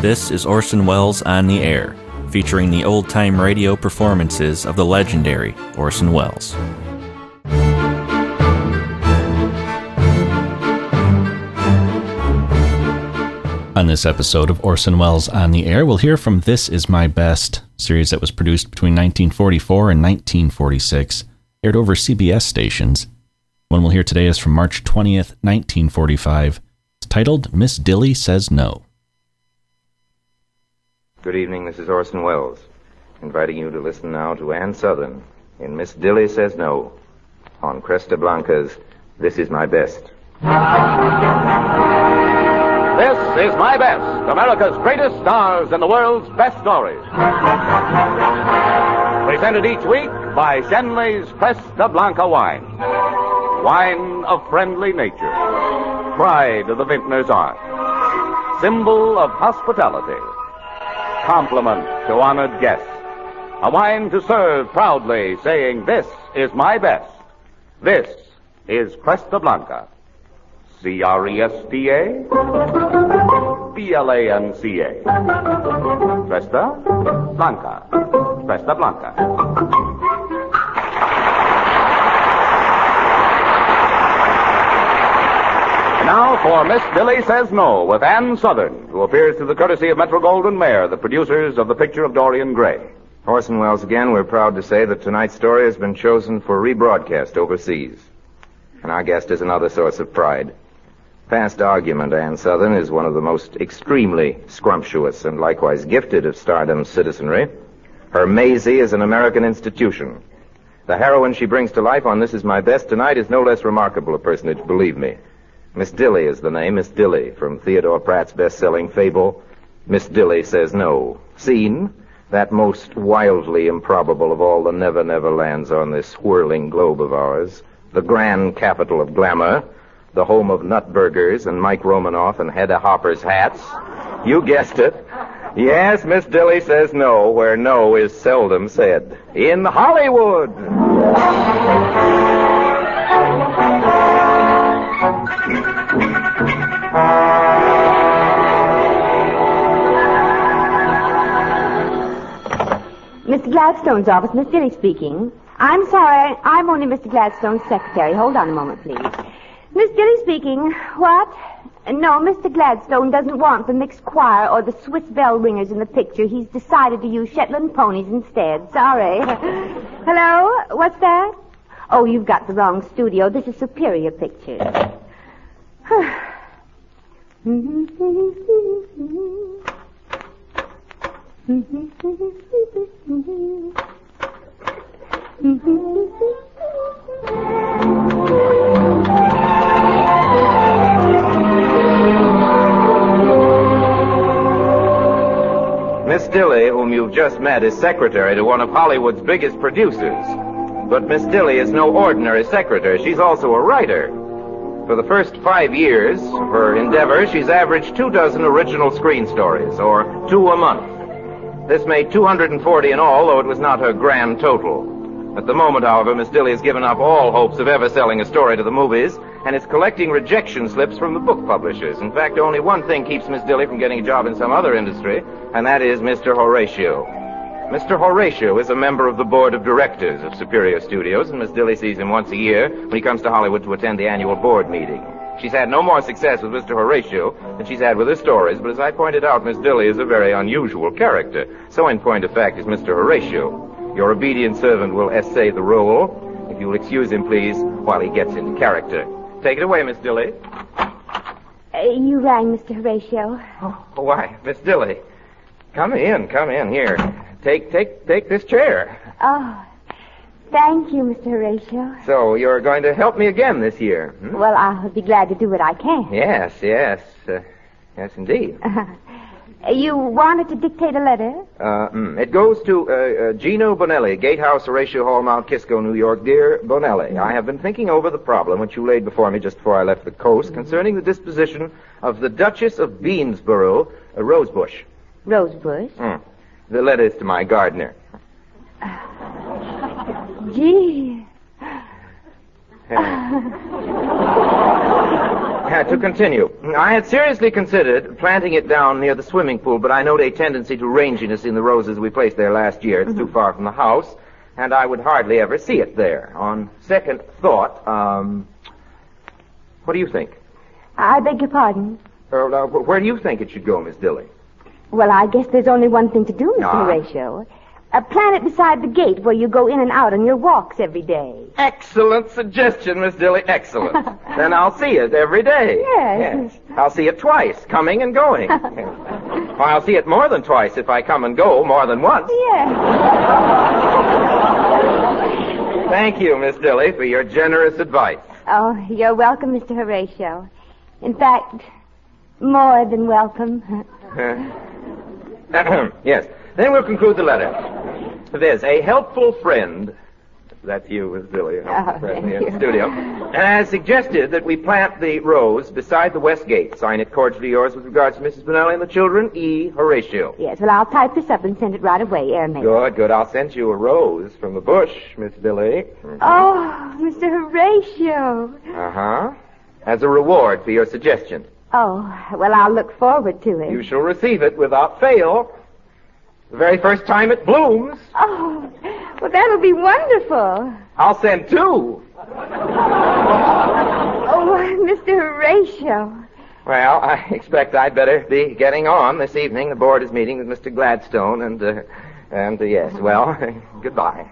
This is Orson Welles on the Air, featuring the old time radio performances of the legendary Orson Welles. On this episode of Orson Welles on the Air, we'll hear from This Is My Best, series that was produced between 1944 and 1946, aired over CBS stations. One we'll hear today is from March 20th, 1945. It's titled Miss Dilly Says No. Good evening, this is Orson Welles, inviting you to listen now to Ann Sothern in Miss Dilly Says No on Cresta Blanca's This Is My Best. This is My Best, America's greatest stars and the world's best stories. Presented each week by Schenley's Cresta Blanca wine. Wine of friendly nature. Pride of the vintner's art. Symbol of hospitality. Compliment to honored guests. A wine to serve proudly, saying, This is my best. This is Cresta Blanca. C R E S T A B L A N C A. Cresta Blanca. Cresta Blanca. Now for Miss Dilly Says No with Ann Sothern, who appears through the courtesy of Metro Goldwyn Mayer, the producers of the picture of Dorian Gray. Orson Welles again, we're proud to say that tonight's story has been chosen for rebroadcast overseas. And our guest is another source of pride. Past argument, Ann Sothern is one of the most extremely scrumptious and likewise gifted of stardom's citizenry. Her Maisie is an American institution. The heroine she brings to life on This Is My Best tonight is no less remarkable a personage, believe me. Miss Dilly is the name, Miss Dilly, from Theodore Pratt's best-selling fable, Miss Dilly Says No. Scene, that most wildly improbable of all the never-never lands on this whirling globe of ours, the grand capital of glamour, the home of Nutburgers and Mike Romanoff and Hedda Hopper's hats. You guessed it. Yes, Miss Dilly says no, where no is seldom said. In Hollywood! Mr. Gladstone's office, Miss Dilly speaking. I'm sorry, I'm only Mr. Gladstone's secretary. Hold on a moment, please. Miss Dilly speaking. What? No, Mr. Gladstone doesn't want the mixed choir or the Swiss bell ringers in the picture. He's decided to use Shetland ponies instead. Sorry. Hello? What's that? Oh, you've got the wrong studio. This is Superior Pictures. Mm-hmm. Miss Dilly, whom you've just met, is secretary to one of Hollywood's biggest producers. But Miss Dilly is no ordinary secretary. She's also a writer. For the first five years of her endeavor, she's averaged two dozen original screen stories, or two a month. This made 240 in all, though it was not her grand total. At the moment, however, Miss Dilly has given up all hopes of ever selling a story to the movies, and is collecting rejection slips from the book publishers. In fact, only one thing keeps Miss Dilly from getting a job in some other industry, and that is Mr. Horatio. Mr. Horatio is a member of the board of directors of Superior Studios, and Miss Dilly sees him once a year when he comes to Hollywood to attend the annual board meeting. She's had no more success with Mr. Horatio than she's had with her stories, but as I pointed out, Miss Dilly is a very unusual character. So, in point of fact, is Mr. Horatio. Your obedient servant will essay the role. If you'll excuse him, please, while he gets into character. Take it away, Miss Dilly. Uh, you rang, Mr. Horatio. Oh, why, Miss Dilly. Come in, come in here. Take, take, take this chair. Oh, thank you, Mr. Horatio. So you're going to help me again this year? hmm? Well, I'll be glad to do what I can. Yes, yes, uh, yes, indeed. Uh, you wanted to dictate a letter? Uh, mm, it goes to uh, uh, Gino Bonelli, Gatehouse, Horatio Hall, Mount Kisco, New York. Dear Bonelli, I have been thinking over the problem which you laid before me just before I left the coast concerning the disposition of the Duchess of Beansborough, a rosebush. Rosebush. Mm. The letter is to my gardener. Gee. Uh, to continue, I had seriously considered planting it down near the swimming pool, but I note a tendency to ranginess in the roses we placed there last year. It's too far from the house, and I would hardly ever see it there. On second thought, um, what do you think? I beg your pardon. Uh, where do you think it should go, Miss Dilly? Well, I guess there's only one thing to do, Mr. Ah. Horatio. Uh, planet beside the gate where you go in and out on your walks every day. Excellent suggestion, Miss Dilly. Excellent. then I'll see it every day. Yes. I'll see it twice, coming and going. Well, I'll see it more than twice if I come and go more than once. Yes. Thank you, Miss Dilly, for your generous advice. Oh, you're welcome, Mr. Horatio. In fact, more than welcome. yes. Then we'll conclude the letter. There's a helpful friend. That's you, Miss Dilly, a helpful Oh, friend here in the studio. Has suggested that we plant the rose beside the west gate. Sign it cordially yours with regards to Mrs. Bonelli and the children, E. Horatio. Yes, well, I'll type this up and send it right away, airmail. Good, good. I'll send you a rose from the bush, Miss Dilly. Oh, Mr. Horatio. Uh-huh. As a reward for your suggestion. Oh, well, I'll look forward to it. You shall receive it without fail. The very first time it blooms. Oh, well, that'll be wonderful. I'll send two. Oh, Mr. Horatio. Well, I expect I'd better be getting on this evening. The board is meeting with Mr. Gladstone, and, uh, and, uh, yes, well, goodbye.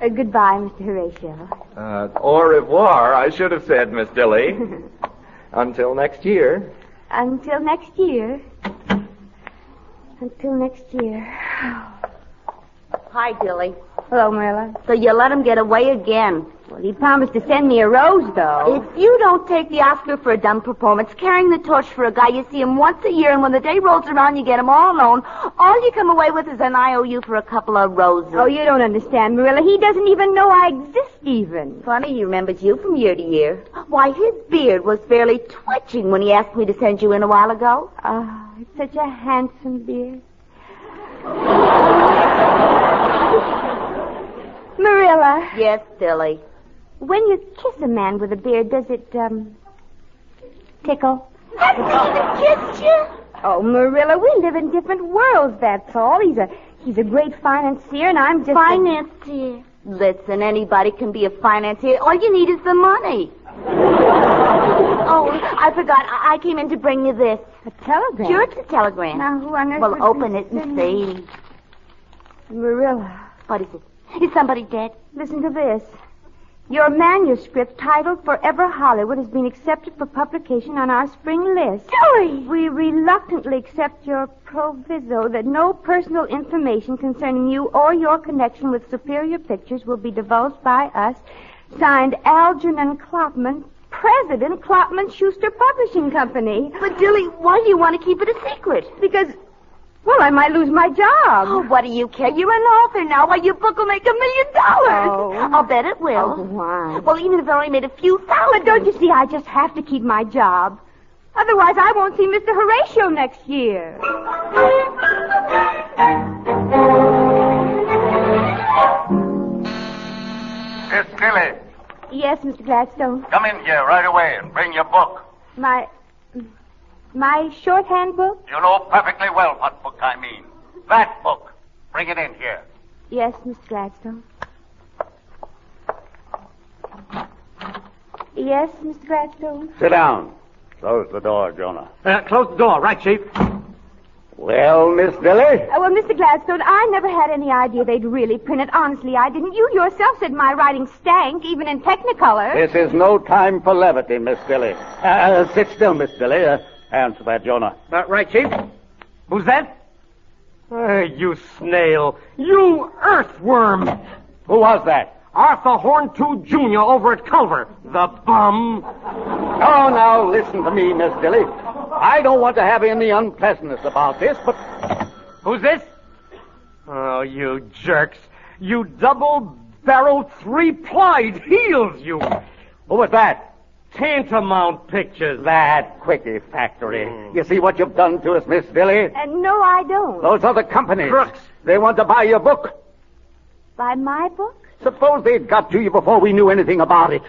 Uh, goodbye, Mr. Horatio. Uh, au revoir, I should have said, Miss Dilly. Until next year. Until next year. Until next year. Hi, Dilly. Hello, Marilla. So you let him get away again. Well, he promised to send me a rose, though. If you don't take the Oscar for a dumb performance, carrying the torch for a guy, you see him once a year, and when the day rolls around, you get him all alone. All you come away with is an IOU for a couple of roses. Oh, you don't understand, Marilla. He doesn't even know I exist, even. Funny, he remembers you from year to year. Why, his beard was fairly twitching when he asked me to send you in a while ago. Oh, it's such a handsome beard. Marilla, Yes, Dilly. when you kiss a man with a beard, does it, um, tickle? Hasn't he even kissed you? Oh, Marilla, we live in different worlds, that's all. He's a he's a great financier, and I'm just a- Financier. Listen, anybody can be a financier. All you need is the money. oh, I forgot. I, I came in to bring you this. a telegram. Sure, it's a telegram. Now, who on earth Well, would open be it and sending- see. Marilla, What is it? Is somebody dead? listen to this. Your manuscript titled Forever Hollywood has been accepted for publication on our spring list. Dilly! We reluctantly accept your proviso that no personal information concerning you or your connection with Superior Pictures will be divulged by us. Signed Algernon Klopman, President Klopman Schuster Publishing Company. But, Dilly, why do you want to keep it a secret? Because, well, I might lose my job. Oh, what do you care? You're an author now. Why, your book will make a million dollars. Oh. I'll bet it will. Oh, why? Well, even if I only made a few But thousand. don't you see, I just have to keep my job. Otherwise, I won't see Mr. Horatio next year. Miss Dilly, Yes, Mr. Gladstone. come in here right away and bring your book. My. My shorthand book? You know perfectly well what book I mean. That book. Bring it in here. Yes, Mr. Gladstone. Yes, Mr. Gladstone. Sit down. Close the door, Jonah. Uh, close the door, right, Chief? Well, Miss Dilly? Uh, well, Mr. Gladstone, I never had any idea they'd really print it. Honestly, I didn't. You yourself said my writing stank, even in Technicolor. This is no time for levity, Miss Dilly. Uh, uh, sit still, Miss Dilly. Uh, answer that, Jonah. Uh, right, Chief? Who's that? Uh, you snail. You earthworm. Who was that? Arthur Horntooth Jr. over at Culver. The bum. Oh, now listen to me, Miss Dilly. I don't want to have any unpleasantness about this, but Who's this? Oh, you jerks. You double-barreled, three-plied heels, you. who was that? Tantamount Pictures. That quickie factory. You see what you've done to us, Miss Dilly? Uh, no, I don't. Those other companies. Crooks. They want to buy your book. Buy my book? Suppose they'd got to you before we knew anything about it.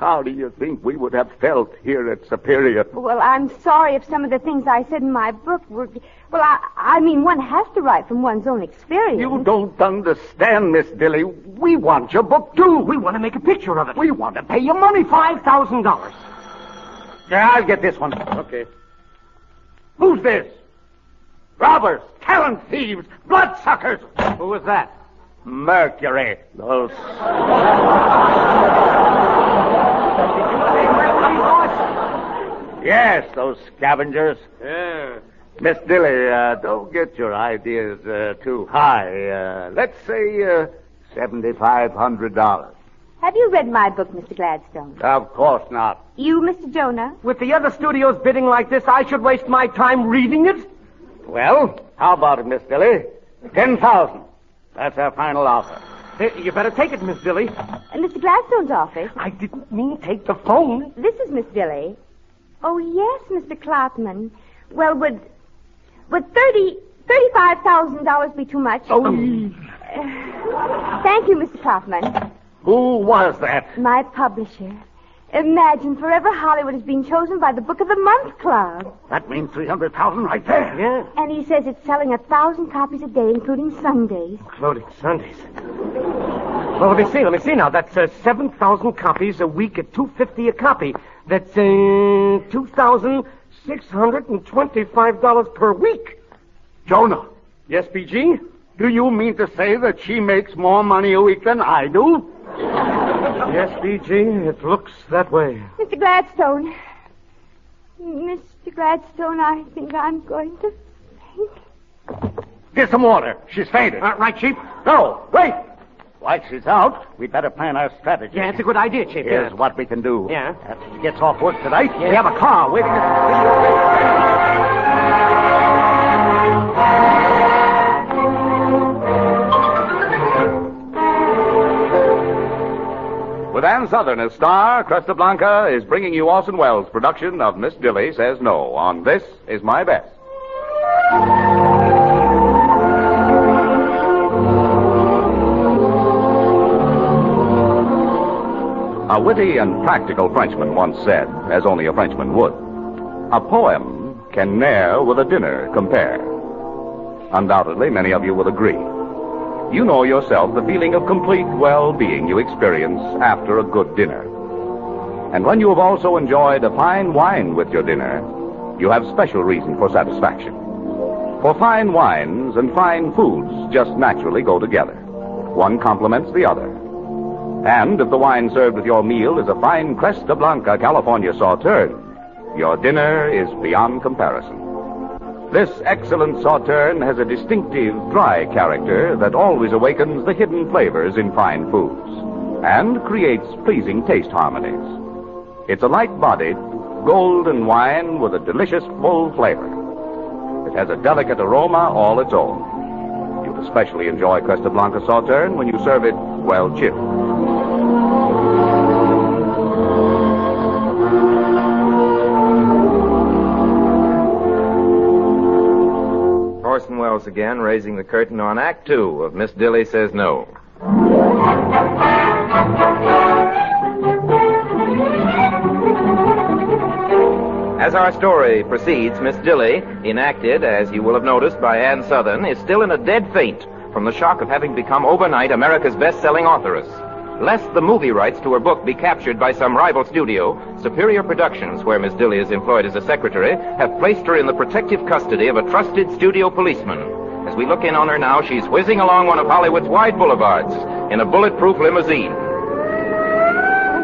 How do you think we would have felt here at Superior? Well, I'm sorry if some of the things I said in my book were. Well, I, I mean, one has to write from one's own experience. You don't understand, Miss Dilly. We want your book, too. We want to make a picture of it. We want to pay you money $5,000. Yeah, I'll get this one. Okay. Who's this? Robbers, talent thieves, bloodsuckers. Who was that? Mercury. Those. yes, those scavengers. Yeah. Miss Dilly, uh, don't get your ideas uh, too high. Uh, let's say uh, $7,500. Have you read my book, Mr. Gladstone? Of course not. You, Mr. Jonah? With the other studios bidding like this, I should waste my time reading it? Well, how about it, Miss Dilly? 10000 That's our final offer. Hey, you better take it, Miss Dilly. Uh, Mr. Gladstone's office. I didn't mean take the phone. This is Miss Dilly. Oh, yes, Mr. Klopman. Well, would would thirty thirty-five thousand dollars be too much? Oh. Uh, thank you, Mr. Klopman. Who was that? My publisher. Imagine Forever Hollywood has been chosen by the Book of the Month Club. That means 300000 right there. Yeah. And he says it's selling a thousand copies a day, including Sundays. Including Sundays. Well, let me see. Let me see now. That's uh, 7,000 copies a week at 250 a copy. That's uh, $2,625 per week. Jonah, Yes, BG? do you mean to say that she makes more money a week than I do? Yes, BG. It looks that way. Mr. Gladstone. Mr. Gladstone, I think I'm going to faint. Get some water. She's fainted. Uh, right, Chief? No, wait. While she's out, we'd better plan our strategy. Yeah, it's a good idea, Chief. Here's yeah. what we can do. Yeah. After she gets off work tonight, we have a car waiting. With Ann Sothern as star, Cresta Blanca is bringing you Orson Welles' production of Miss Dilly Says No on This Is My Best. A witty and practical Frenchman once said, as only a Frenchman would, a poem can ne'er with a dinner compare. Undoubtedly, many of you will agree. You know yourself the feeling of complete well-being you experience after a good dinner. And when you have also enjoyed a fine wine with your dinner, you have special reason for satisfaction. For fine wines and fine foods just naturally go together. One complements the other. And if the wine served with your meal is a fine Cresta Blanca California Sauterne, your dinner is beyond comparison. This excellent Sauterne has a distinctive dry character that always awakens the hidden flavors in fine foods and creates pleasing taste harmonies. It's a light-bodied, golden wine with a delicious full flavor. It has a delicate aroma all its own. You'll especially enjoy Cresta Blanca Sauterne when you serve it well chilled. Welles again, raising the curtain on Act Two of Miss Dilly Says No. As our story proceeds, Miss Dilly, enacted, as you will have noticed, by Ann Sothern, is still in a dead faint from the shock of having become overnight America's best-selling authoress. Lest the movie rights to her book be captured by some rival studio, Superior Productions, where Miss Dilly is employed as a secretary, have placed her in the protective custody of a trusted studio policeman. As we look in on her now, she's whizzing along one of Hollywood's wide boulevards in a bulletproof limousine.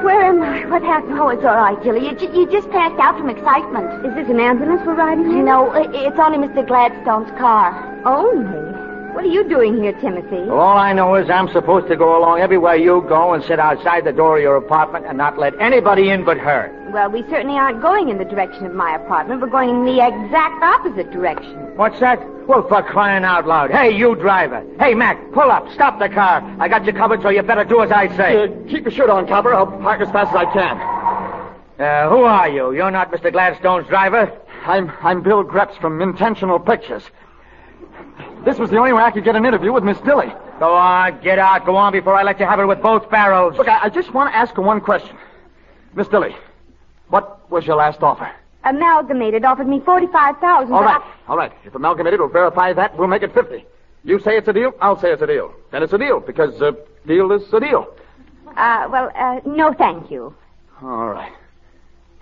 Where am I? What happened? Oh, it's all right, Dilly. You, ju- you just passed out from excitement. Is this an ambulance we're riding in? No, i- it's only Mr. Gladstone's car. Only. What are you doing here, Timothy? Oh. All I know is I'm supposed to go along everywhere you go and sit outside the door of your apartment and not let anybody in but her. Well, we certainly aren't going in the direction of my apartment. We're going in the exact opposite direction. What's that? Well, for crying out loud. Hey, you driver. Hey, Mac, pull up. Stop the car. I got you covered, so you better do as I say. keep your shirt on, Copper. I'll park as fast as I can. Uh, who are you? You're not Mr. Gladstone's driver? I'm I'm Bill Gretz from Intentional Pictures. This was the only way I could get an interview with Miss Dilly. Go on, get out. Go on before I let you have it with both barrels. Look, I, I just want to ask her one question. Miss Dilly, what was your last offer? Amalgamated offered me 45000 All but right, all right. If Amalgamated will verify that, we'll make it 50. You say it's a deal, I'll say it's a deal. And it's a deal, because a deal is a deal. Uh, well, uh, no thank you. All right.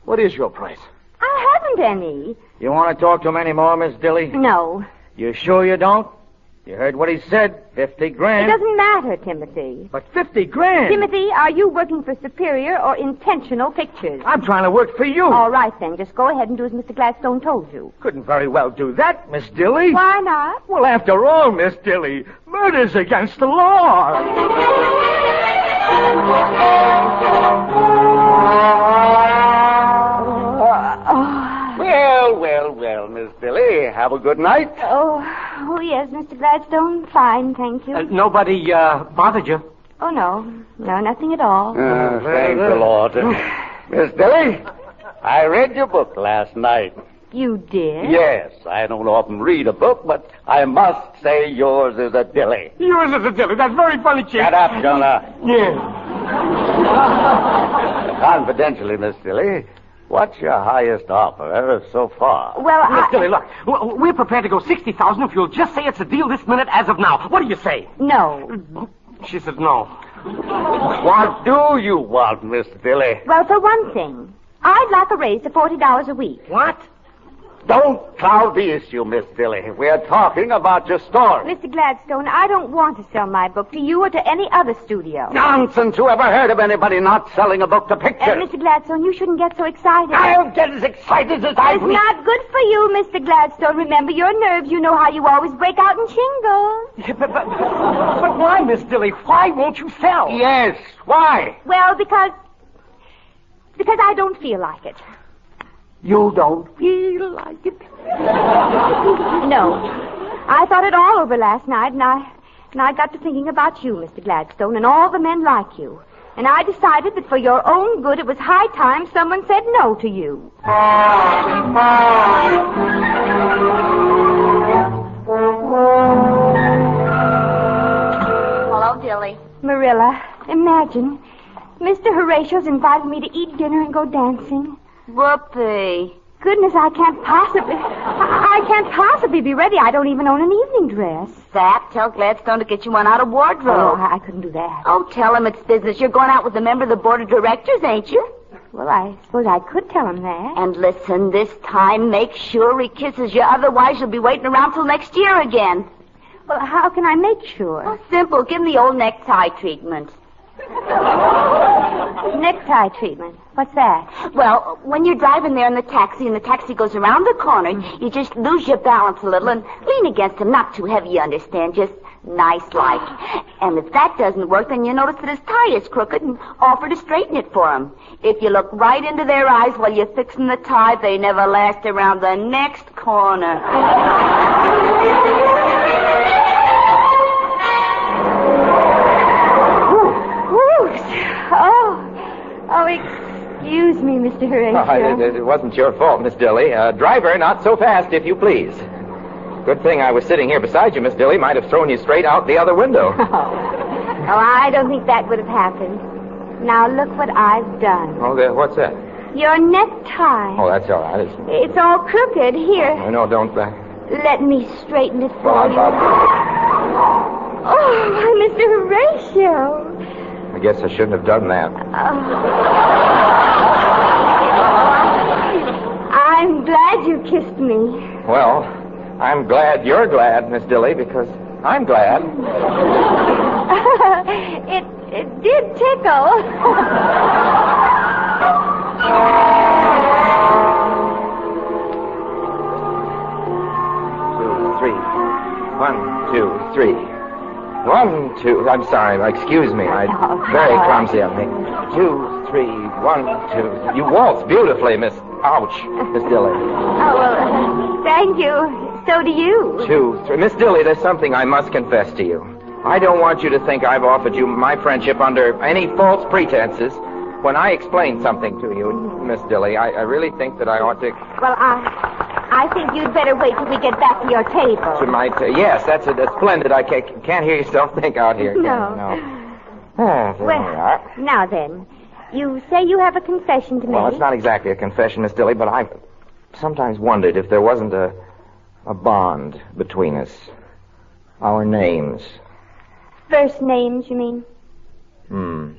What is your price? I haven't any. You want to talk to him any more, Miss Dilly? No. You sure you don't? You heard what he said. Fifty grand. It doesn't matter, Timothy. But 50 grand. Timothy, are you working for Superior or Intentional Pictures? I'm trying to work for you. All right, then. Just go ahead and do as Mr. Gladstone told you. Couldn't very well do that, Miss Dilly. Why not? Well, after all, Miss Dilly, murder's against the law. well, well, Miss Dilly, Have a good night. Oh, oh yes, Mr. Gladstone. Fine, thank you. Uh, nobody uh, bothered you? oh, no. No, nothing at all. Uh, thank the Lord. Miss Dilly, I read your book last night. You did? Yes, I don't often read a book, but I must say yours is a dilly. Yours is a dilly. That's very funny, Chief. Shut up, Jonah. Yeah. Confidentially, Miss Dilly, what's your highest offer ever so far? Well, Miss I... Dilly, look, we're prepared to go 60000 if you'll just say it's a deal this minute as of now. What do you say? No. She said no. What do you want, Miss Dilly? Well, for one thing, I'd like a raise to $40 a week. What? Don't cloud the issue, Miss Dilly. We're talking about your story. Mr. Gladstone, I don't want to sell my book to you or to any other studio. Nonsense. Who ever heard of anybody not selling a book to Uh, pictures? Mr. Gladstone, you shouldn't get so excited. I'll get as excited as I It's please. not good for you, Mr. Gladstone. Remember your nerves. You know how you always break out in shingles. Yeah, but, but, but why, Miss Dilly? Why won't you sell? Yes. Why? Well, because... Because I don't feel like it. You don't feel like it? No. I thought it all over last night, and I... And I got to thinking about you, Mr. Gladstone, and all the men like you. And I decided that for your own good, it was high time someone said no to you. Hello, Dilly. Marilla, imagine. Mr. Horatio's invited me to eat dinner and go dancing. Whoopee. Goodness, I can't possibly. I can't possibly be ready. I don't even own an evening dress. Zap, tell Gladstone to get you one out of Oh, wardrobe. I I couldn't do that. Oh, tell him it's business. You're going out with a member of the board of directors, ain't you? Well, I suppose I could tell him that. And listen, this time make sure he kisses you. Otherwise, you'll be waiting around till next year again. Well, how can I make sure? Oh, simple. Give him the old necktie treatment. Necktie treatment. What's that? Well, when you're driving there in the taxi and the taxi goes around the corner, you just lose your balance a little and lean against him. Not too heavy, you understand. Just nice like. And if that doesn't work, then you notice that his tie is crooked and offer to straighten it for him. If you look right into their eyes while you're fixing the tie, they never last around the next corner. excuse me, Mr. Horatio. Oh, it, it wasn't your fault, Miss Dilly. Uh, driver, not so fast, if you please. Good thing I was sitting here beside you, Miss Dilly. Might have thrown you straight out the other window. Oh, oh I don't think that would have happened. Now look what I've done. oh, there, what's that? Your necktie. Oh, that's all right. It's, It's all crooked. Here, oh, no, don't. Uh, let me straighten it for well, you. about. Oh, why, Mr. Horatio. I guess I shouldn't have done that. I'm glad you kissed me. Well, I'm glad you're glad, Miss Dilly, because I'm glad. it it did tickle. Two. One, two, three. One, two. I'm sorry. Excuse me. I Oh, very right. clumsy of me. Two, three. One, two. You waltz beautifully, Miss. Ouch, Miss Dilly. Oh, well, thank you. So do you. Two, three. Miss Dilly, there's something I must confess to you. I don't want you to think I've offered you my friendship under any false pretenses. When I explain something to you, Miss Dilly, I, I really think that I ought to. Well, I, I think you'd better wait till we get back to your table. to my t- yes, that's a, that's splendid. I can't, can't hear yourself think out here. No. no. Ah, there we Well, are. now then, You say you have a confession to make. Well, it's not exactly a confession, Miss Dilly, but I've sometimes wondered if there wasn't a, a bond between us. Our names. First names, you mean? Hmm.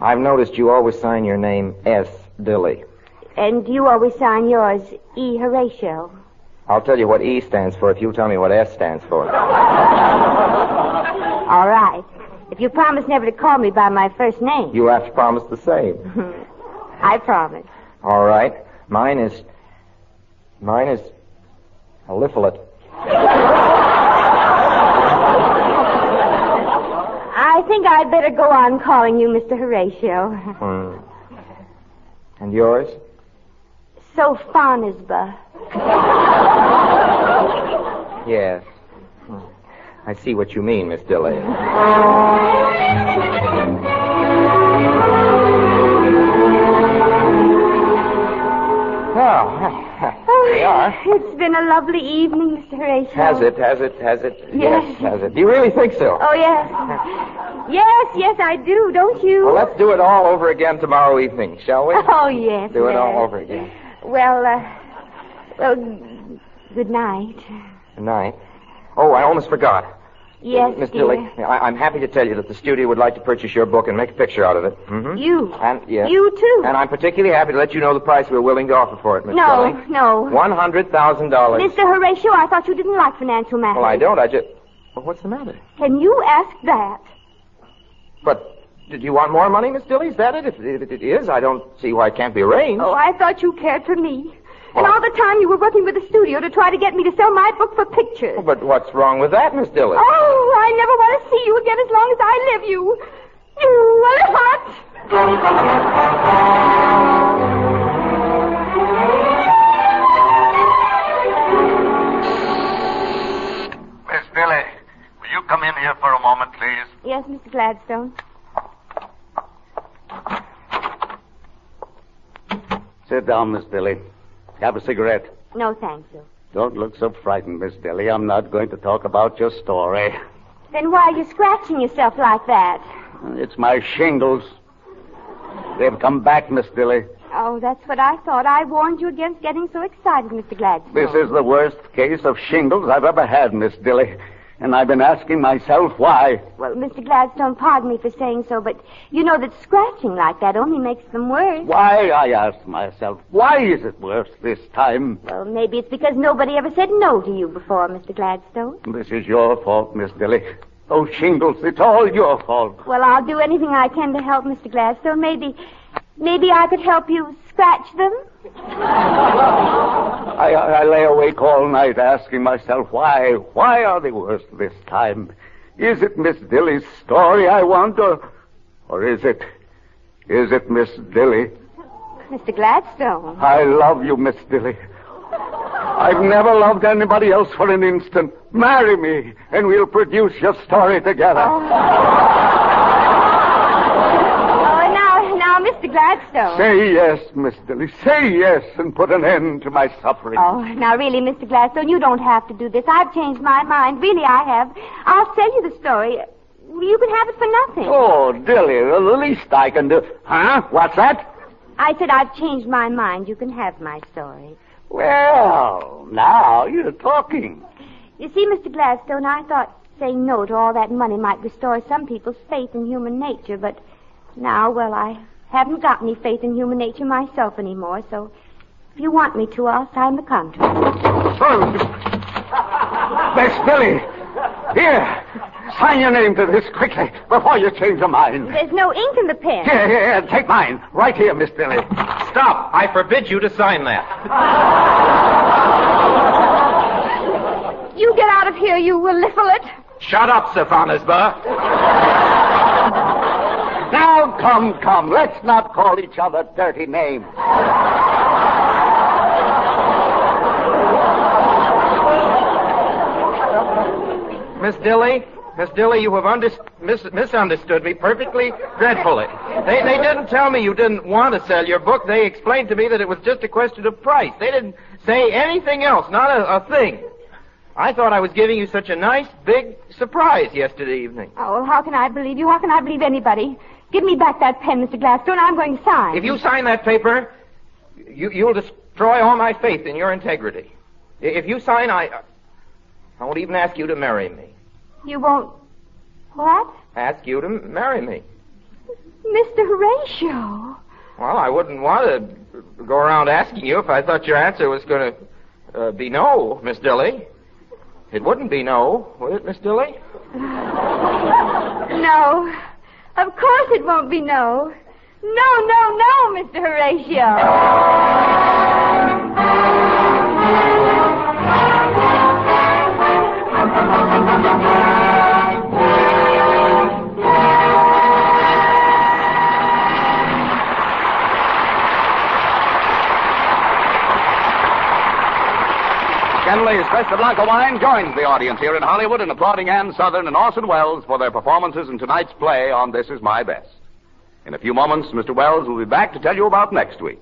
I've noticed you always sign your name S. Dilly. And you always sign yours E. Horatio. I'll tell you what E stands for if you tell me what S stands for. All right. If you promise never to call me by my first name. You have to promise the same. I promise. All right. Mine is. Mine is. Eliphalet. I think I'd better go on calling you Mr. Horatio. Hmm. And yours? Sophonisba. Yes. Hmm. I see what you mean, Miss Dilly. Oh, we are. It's been a lovely evening, Mr. Horatio. Has it? Has it? Has it? Yes. has it? Do you really think so? Oh, yes. Yes, yes, I do, don't you? Well, let's do it all over again tomorrow evening, shall we? Oh, yes. Do it yes. all over again. Well, uh, well, good night. Good night. Oh, I almost forgot. Yes, Miss dear. Dilly, I- I'm happy to tell you that the studio would like to purchase your book and make a picture out of it. Mm-hmm. You. And yes. You, too. And I'm particularly happy to let you know the price we're willing to offer for it, Miss no, Dilly. no. One hundred thousand dollars. Mr. Horatio, I thought you didn't like financial matters. Well, I don't. I just. Well, what's the matter? Can you ask that? But did you want more money, Miss Dilly? Is that it? If, if it is, I don't see why it can't be arranged. Oh, I thought you cared for me. And all the time you were working with the studio to try to get me to sell my book for pictures. Oh, but what's wrong with that, Miss Dilly? Oh, I never want to see you again as long as I live, you. You elephant! Miss Dilly, will you come in here for a moment, please? Yes, Mr. Gladstone. Sit down, Miss Dilly. Have a cigarette. No, thank you. Don't look so frightened, Miss Dilly. I'm not going to talk about your story. Then why are you scratching yourself like that? It's my shingles. They've come back, Miss Dilly. Oh, that's what I thought. I warned you against getting so excited, Mr. Gladstone. This is the worst case of shingles I've ever had, Miss Dilly. And I've been asking myself why. Well, Mr. Gladstone, pardon me for saying so, but you know that scratching like that only makes them worse. Why, I ask myself, why is it worse this time? Well, maybe it's because nobody ever said no to you before, Mr. Gladstone. This is your fault, Miss Dilly. Oh, shingles, it's all your fault. Well, I'll do anything I can to help Mr. Gladstone. Maybe, maybe I could help you scratch them. I, I lay awake all night asking myself why. Why are they worse this time? Is it Miss Dilly's story I want, or, or is it, is it Miss Dilly? Mr. Gladstone. I love you, Miss Dilly. I've never loved anybody else for an instant. Marry me, and we'll produce your story together. Oh, now, now, Mr. Gladstone. Say yes, Miss Dilly. Say yes, and put an end to my suffering. Oh, now really, Mr. Gladstone, you don't have to do this. I've changed my mind. Really, I have. I'll tell you the story. You can have it for nothing. Oh, Dilly, the least I can do. Huh? What's that? I said I've changed my mind. You can have my story. Well, now you're talking. You see, Mr. Gladstone, I thought saying no to all that money might restore some people's faith in human nature, but now, well, I haven't got any faith in human nature myself anymore, so if you want me to, I'll sign the contract. Oh, Miss Dilly. here, sign your name to this quickly before you change your mind. There's no ink in the pen. Here, here, here, take mine. Right here, Miss Dilly. Stop! I forbid you to sign that. You get out of here, you Eliphalet. Shut up, Sophonisba. Now, come, come. Let's not call each other dirty names. Miss Dilly, Miss Dilly, you have under- mis- misunderstood me perfectly dreadfully. They, they didn't tell me you didn't want to sell your book. They explained to me that it was just a question of price. They didn't say anything else, not a, a thing. I thought I was giving you such a nice, big surprise yesterday evening. Oh, well, how can I believe you? How can I believe anybody? Give me back that pen, Mr. Gladstone. I'm going to sign. If you sign that paper, you, you'll destroy all my faith in your integrity. If you sign, I, I won't even ask you to marry me. You won't. What? Ask you to marry me. Mr. Horatio. Well, I wouldn't want to go around asking you if I thought your answer was going to uh, be no, Miss Dilly. It wouldn't be no, would it, Miss Dilly? No. Of course it won't be no. No, no, no, Mr. Horatio. Schenley's Cresta Blanca wine joins the audience here in Hollywood in applauding Ann Sothern and Orson Welles for their performances in tonight's play on This Is My Best. In a few moments, Mr. Welles will be back to tell you about next week.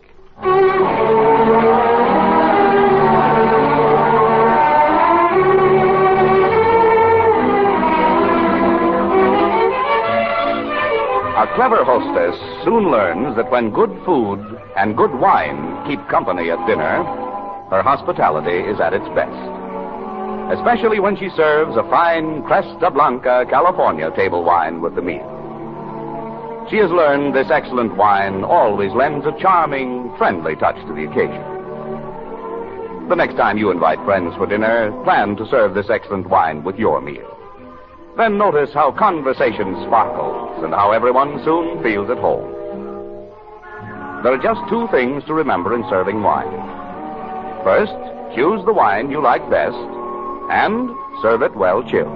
A clever hostess soon learns that when good food and good wine keep company at dinner, her hospitality is at its best. Especially when she serves a fine Cresta Blanca California table wine with the meal. She has learned this excellent wine always lends a charming, friendly touch to the occasion. The next time you invite friends for dinner, plan to serve this excellent wine with your meal. Then notice how conversation sparkles and how everyone soon feels at home. There are just two things to remember in serving wine. First, choose the wine you like best and serve it well chilled.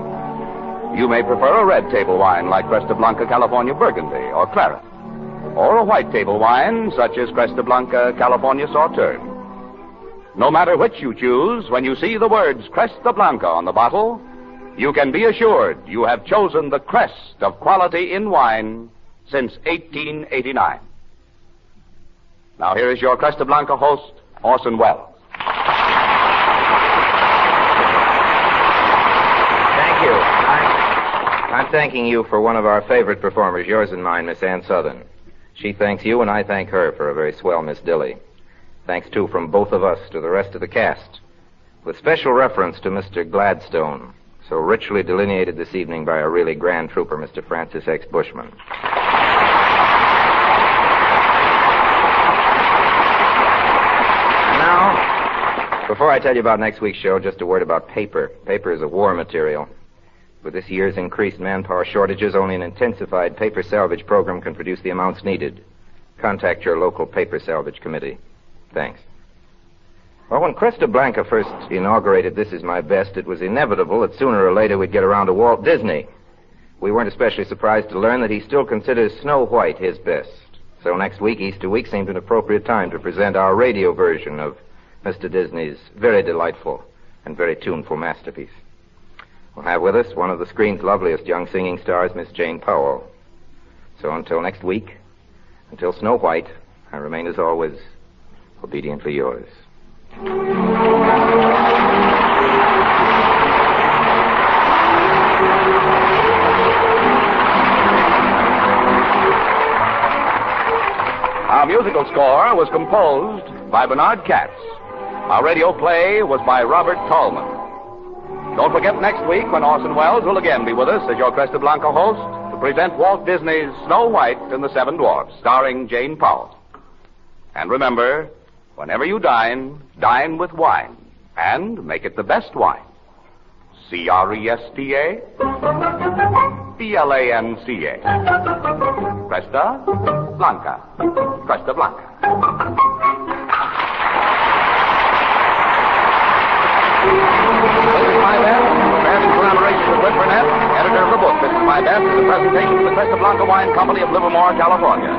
You may prefer a red table wine like Cresta Blanca California Burgundy or Claret, or a white table wine such as Cresta Blanca California Sauterne. No matter which you choose, when you see the words Cresta Blanca on the bottle, you can be assured you have chosen the crest of quality in wine since 1889. Now here is your Cresta Blanca host, Orson Welles. Thank you. I'm, I'm thanking you for one of our favorite performers, yours and mine, Miss Ann Sothern. She thanks you, and I thank her for a very swell Miss Dilly. Thanks, too, from both of us to the rest of the cast, with special reference to Mr. Gladstone, so richly delineated this evening by a really grand trooper, Mr. Francis X. Bushman. Now, before I tell you about next week's show, just a word about paper. Paper is a war material. With this year's increased manpower shortages, only an intensified paper salvage program can produce the amounts needed. Contact your local paper salvage committee. Thanks. Well, when Cresta Blanca first inaugurated This Is My Best, it was inevitable that sooner or later we'd get around to Walt Disney. We weren't especially surprised to learn that he still considers Snow White his best. So next week, Easter week, seemed an appropriate time to present our radio version of Mr. Disney's very delightful and very tuneful masterpiece. We'll have with us one of the screen's loveliest young singing stars, Miss Jane Powell. So until next week, until Snow White, I remain as always obediently yours. Our musical score was composed by Bernard Katz. Our radio play was by Robert Tallman. Don't forget next week when Orson Welles will again be with us as your Cresta Blanca host to present Walt Disney's Snow White and the Seven Dwarfs, starring Jane Powell. And remember, whenever you dine, dine with wine, and make it the best wine. C R E S T A B L A N C A. Cresta Blanca. Cresta Blanca. My best is a presentation of the Cresta Blanca Wine Company of Livermore, California,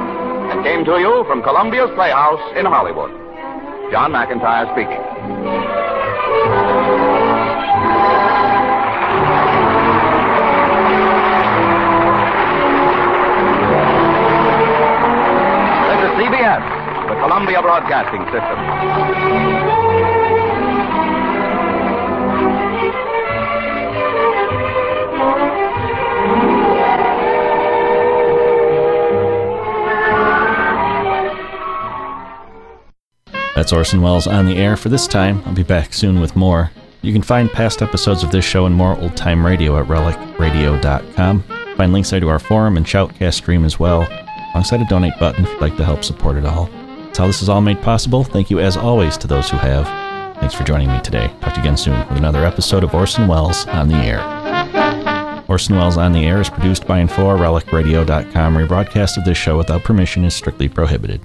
and came to you from Columbia's Playhouse in Hollywood. John McIntyre speaking. This is CBS, the Columbia Broadcasting System. That's Orson Welles on the air for this time. I'll be back soon with more. You can find past episodes of this show and more old time radio at relicradio.com. Find links there to our forum and Shoutcast stream as well, alongside a donate button if you'd like to help support it all. That's how this is all made possible. Thank you as always to those who have. Thanks for joining me today. Talk to you again soon with another episode of Orson Welles on the Air. Orson Welles on the Air is produced by Info, relicradio.com. Rebroadcast of this show without permission is strictly prohibited.